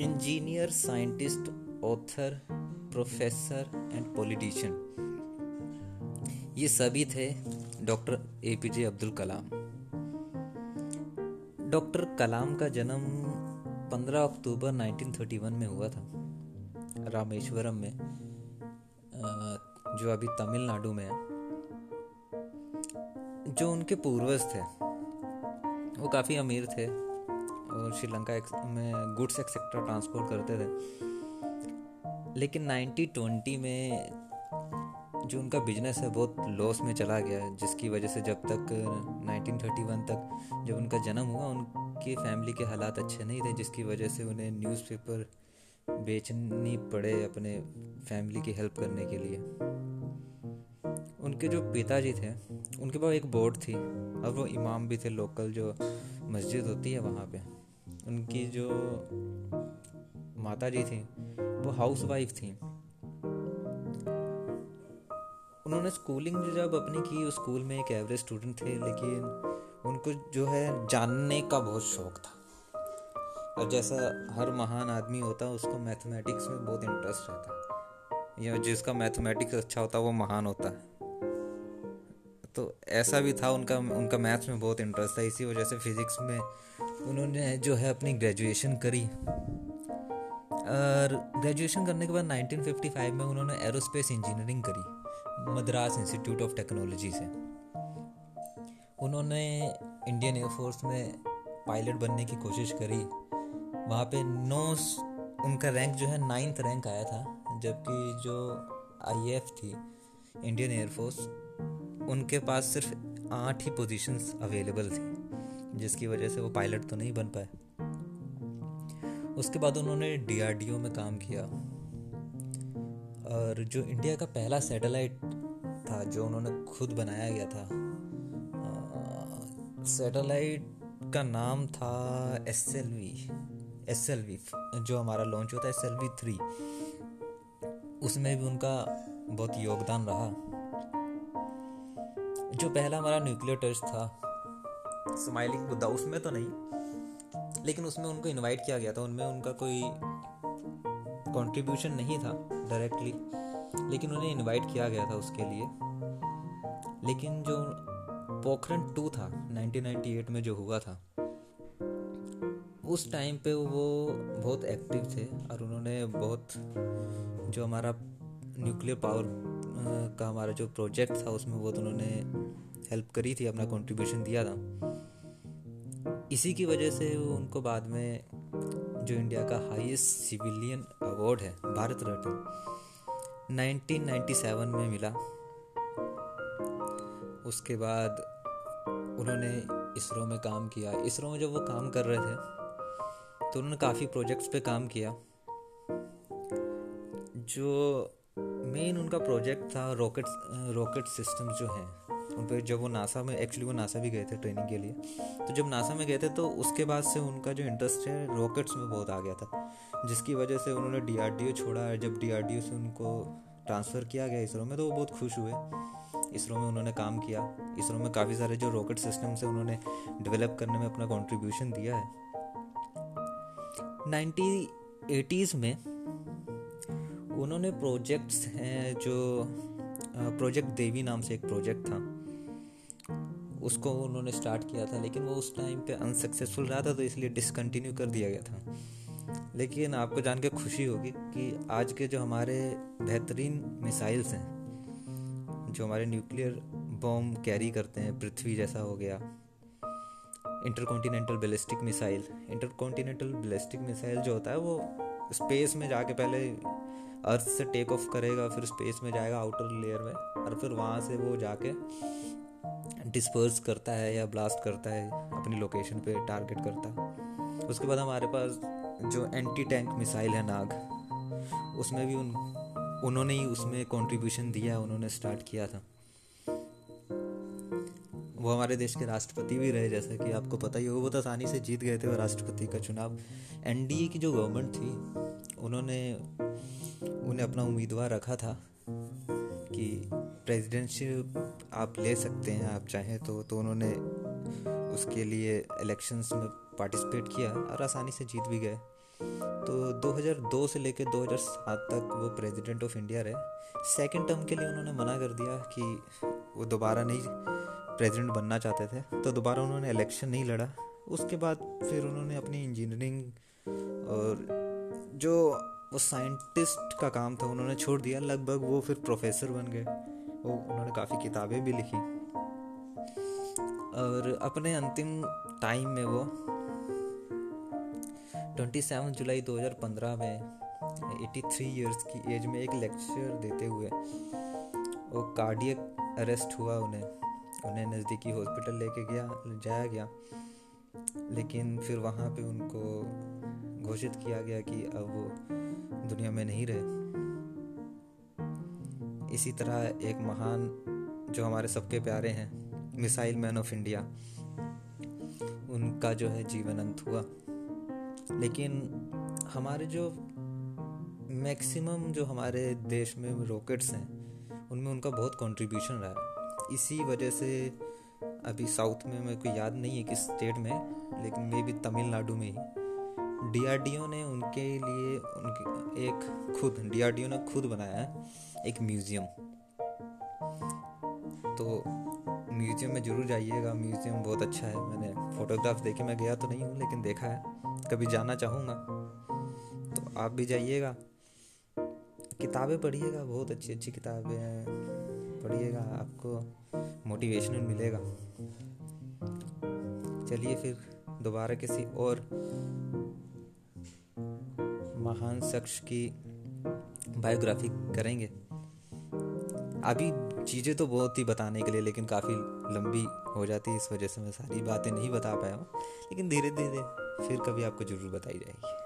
Engineer, scientist, author, professor and politician. ये सभी थे doctor A P J Abdul Kalam. Doctor Kalam का जन्म 15 अक्टूबर 1931 में हुआ था, रामेश्वरम में जो अभी तमिलनाडु में है। जो उनके पूर्वज थे, वो काफ़ी अमीर थे और श्रीलंका में गुड्स एक्सेट्रा ट्रांसपोर्ट करते थे। लेकिन 1920 में जो उनका बिज़नेस है, बहुत लॉस में चला गया, जिसकी वजह से जब तक 1931 तक जब उनका जन्म हुआ, उनकी फैमिली के हालात अच्छे नहीं थे, जिसकी वजह से उन्हें न्यूज़पेपर बेचनी पड़े अपने फैमिली की हेल्प करने के लिए। उनके जो पिताजी थे, उनके पास एक बोर्ड थी। और वो इमाम भी थे लोकल जो मस्जिद होती है वहाँ पे। उनकी जो माता जी थी, वो हाउस वाइफ थी। उन्होंने स्कूलिंग जो जब अपनी की, उस स्कूल में एक एवरेज स्टूडेंट थे, लेकिन उनको जो है जानने का बहुत शौक था। और जैसा हर महान आदमी होता है उसको मैथमेटिक्स में बहुत इंटरेस्ट रहता। या जिसका मैथमेटिक्स अच्छा होता, वो महान होता। है तो ऐसा भी था, उनका उनका मैथ्स में बहुत इंटरेस्ट था। इसी वजह से फिज़िक्स में उन्होंने जो है अपनी ग्रेजुएशन करी। और ग्रेजुएशन करने के बाद 1955 में उन्होंने एरोस्पेस इंजीनियरिंग करी, मद्रास इंस्टीट्यूट ऑफ़ टेक्नोलॉजी से। उन्होंने इंडियन एयरफोर्स में पायलट बनने की कोशिश करी। वहाँ पे नौ उनका रैंक जो है नाइन्थ रैंक आया था, जबकि जो आई थी इंडियन एयरफोर्स उनके पास सिर्फ़ आठ ही पोजीशंस अवेलेबल थी। जिसकी वजह से वो पायलट तो नहीं बन पाए। उसके बाद उन्होंने डीआरडीओ में काम किया। और जो इंडिया का पहला सैटेलाइट था, जो उन्होंने खुद बनाया गया था सैटेलाइट का नाम था S L V S L V जो हमारा लॉन्च होता है एस एल वी थ्री उसमें भी उनका बहुत योगदान रहा। जो पहला हमारा न्यूक्लियर टेस्ट था स्माइलिंग बुद्धा उसमें तो नहीं। लेकिन उसमें उनको इनवाइट किया गया था, उनमें उनका कोई कंट्रीब्यूशन नहीं था डायरेक्टली लेकिन उन्हें इनवाइट किया गया था उसके लिए। लेकिन जो पोखरन टू था 1998 में जो हुआ था, उस टाइम पे वो बहुत एक्टिव थे और उन्होंने बहुत जो हमारा न्यूक्लियर पावर का हमारा जो प्रोजेक्ट था, उसमें वो तो उन्होंने हेल्प करी थी, अपना कंट्रीब्यूशन दिया था। इसी की वजह से वो उनको बाद में जो इंडिया का हाईएस्ट सिविलियन अवार्ड है, भारत रत्न 1997 में मिला। उसके बाद उन्होंने इसरो में काम किया। इसरो में जब वो काम कर रहे थे तो उन्होंने काफ़ी प्रोजेक्ट्स पे काम किया। जो मेन उनका प्रोजेक्ट था रॉकेट रॉकेट सिस्टम जो हैं उन पर जब वो नासा में एक्चुअली वो नासा भी गए थे ट्रेनिंग के लिए। तो जब नासा में गए थे तो उसके बाद से उनका जो इंटरेस्ट है रॉकेट्स में बहुत आ गया था। जिसकी वजह से उन्होंने डीआरडीओ छोड़ा है जब डीआरडीओ से उनको ट्रांसफ़र किया गया इसरो में तो वो बहुत खुश हुए। इसरो में उन्होंने काम किया। इसरो में काफ़ी सारे जो रॉकेट सिस्टम से उन्होंने डेवलप करने में अपना कंट्रीब्यूशन दिया है। नाइन्टी एटीज़ में उन्होंने प्रोजेक्ट्स हैं जो प्रोजेक्ट देवी नाम से एक प्रोजेक्ट था। उसको उन्होंने स्टार्ट किया था, लेकिन वो उस टाइम पे अनसक्सेसफुल रहा था तो इसलिए डिसकंटिन्यू कर दिया गया था। लेकिन आपको जान के खुशी होगी कि आज के जो हमारे बेहतरीन मिसाइल्स हैं, जो हमारे न्यूक्लियर बॉम्ब कैरी करते हैं, पृथ्वी जैसा हो गया intercontinental ballistic missile intercontinental ballistic missile जो होता है, वो स्पेस में जाके पहले अर्थ से टेक ऑफ़ करेगा, फिर स्पेस में जाएगा आउटर लेयर में, और फिर वहाँ से वो जाके डिस्पर्स करता है या ब्लास्ट करता है, अपनी लोकेशन पे टारगेट करता है। उसके बाद हमारे पास जो एंटी टैंक मिसाइल है नाग, उसमें भी उन, उन्होंने ही उसमें कंट्रीब्यूशन दिया, उन्होंने स्टार्ट किया था। वो हमारे देश के राष्ट्रपति भी रहे, जैसा कि आपको पता ही वो तो आसानी से जीत गए थे वो राष्ट्रपति का चुनाव। एनडीए की जो गवर्नमेंट थी, उन्होंने, उन्हें अपना उम्मीदवार रखा था कि प्रेसिडेंशिप आप ले सकते हैं, आप चाहें तो तो उन्होंने उसके लिए इलेक्शंस में पार्टिसिपेट किया और आसानी से जीत भी गए। तो 2002 से लेकर 2007 तक वो प्रेसिडेंट ऑफ़ इंडिया रहे। सेकंड टर्म के लिए उन्होंने मना कर दिया कि वो दोबारा नहीं प्रेसिडेंट बनना चाहते थे। तो दोबारा उन्होंने इलेक्शन नहीं लड़ा। उसके बाद फिर उन्होंने अपनी इंजीनियरिंग और जो वो साइंटिस्ट का काम था, उन्होंने छोड़ दिया। लगभग वो फिर प्रोफेसर बन गए। वो उन्होंने काफ़ी किताबें भी लिखी। और अपने अंतिम टाइम में वो 27 जुलाई 2015 में 83 इयर्स की एज में एक लेक्चर देते हुए वो कार्डियक अरेस्ट हुआ उन्हें। उन्हें नज़दीकी हॉस्पिटल लेके गया, जाया गया। लेकिन फिर वहाँ पे उनको घोषित किया गया कि अब वो दुनिया में नहीं रहे। इसी तरह एक महान जो हमारे सबके प्यारे हैं, मिसाइल मैन ऑफ़ इंडिया, उनका जो है जीवन अंत हुआ। लेकिन हमारे जो मैक्सिमम जो हमारे देश में रॉकेट्स हैं, उनमें उनका बहुत कंट्रीब्यूशन रहा है। इसी वजह से अभी साउथ में मेरे को याद नहीं है किस स्टेट में, लेकिन मे भी तमिलनाडु में ही। डीआरडीओ ने उनके लिए उनके, एक खुद, डीआरडीओ ने खुद बनाया है एक म्यूज़ियम। तो म्यूज़ियम में ज़रूर जाइएगा, म्यूज़ियम बहुत अच्छा है। मैंने फ़ोटोग्राफ देखे, मैं गया तो नहीं हूँ, लेकिन देखा है। कभी जाना चाहूँगा तो आप भी जाइएगा। किताबें पढ़िएगा, बहुत अच्छी अच्छी किताबें हैं, पढ़िएगा, आपको मोटिवेशन मिलेगा। चलिए फिर दोबारा किसी और महान शख्स की बायोग्राफी करेंगे। अभी चीज़ें तो बहुत ही बताने के लिए, लेकिन काफ़ी लंबी हो जाती है, इस वजह से मैं सारी बातें नहीं बता पाया हूँ। लेकिन धीरे धीरे फिर कभी आपको ज़रूर बताई जाएगी।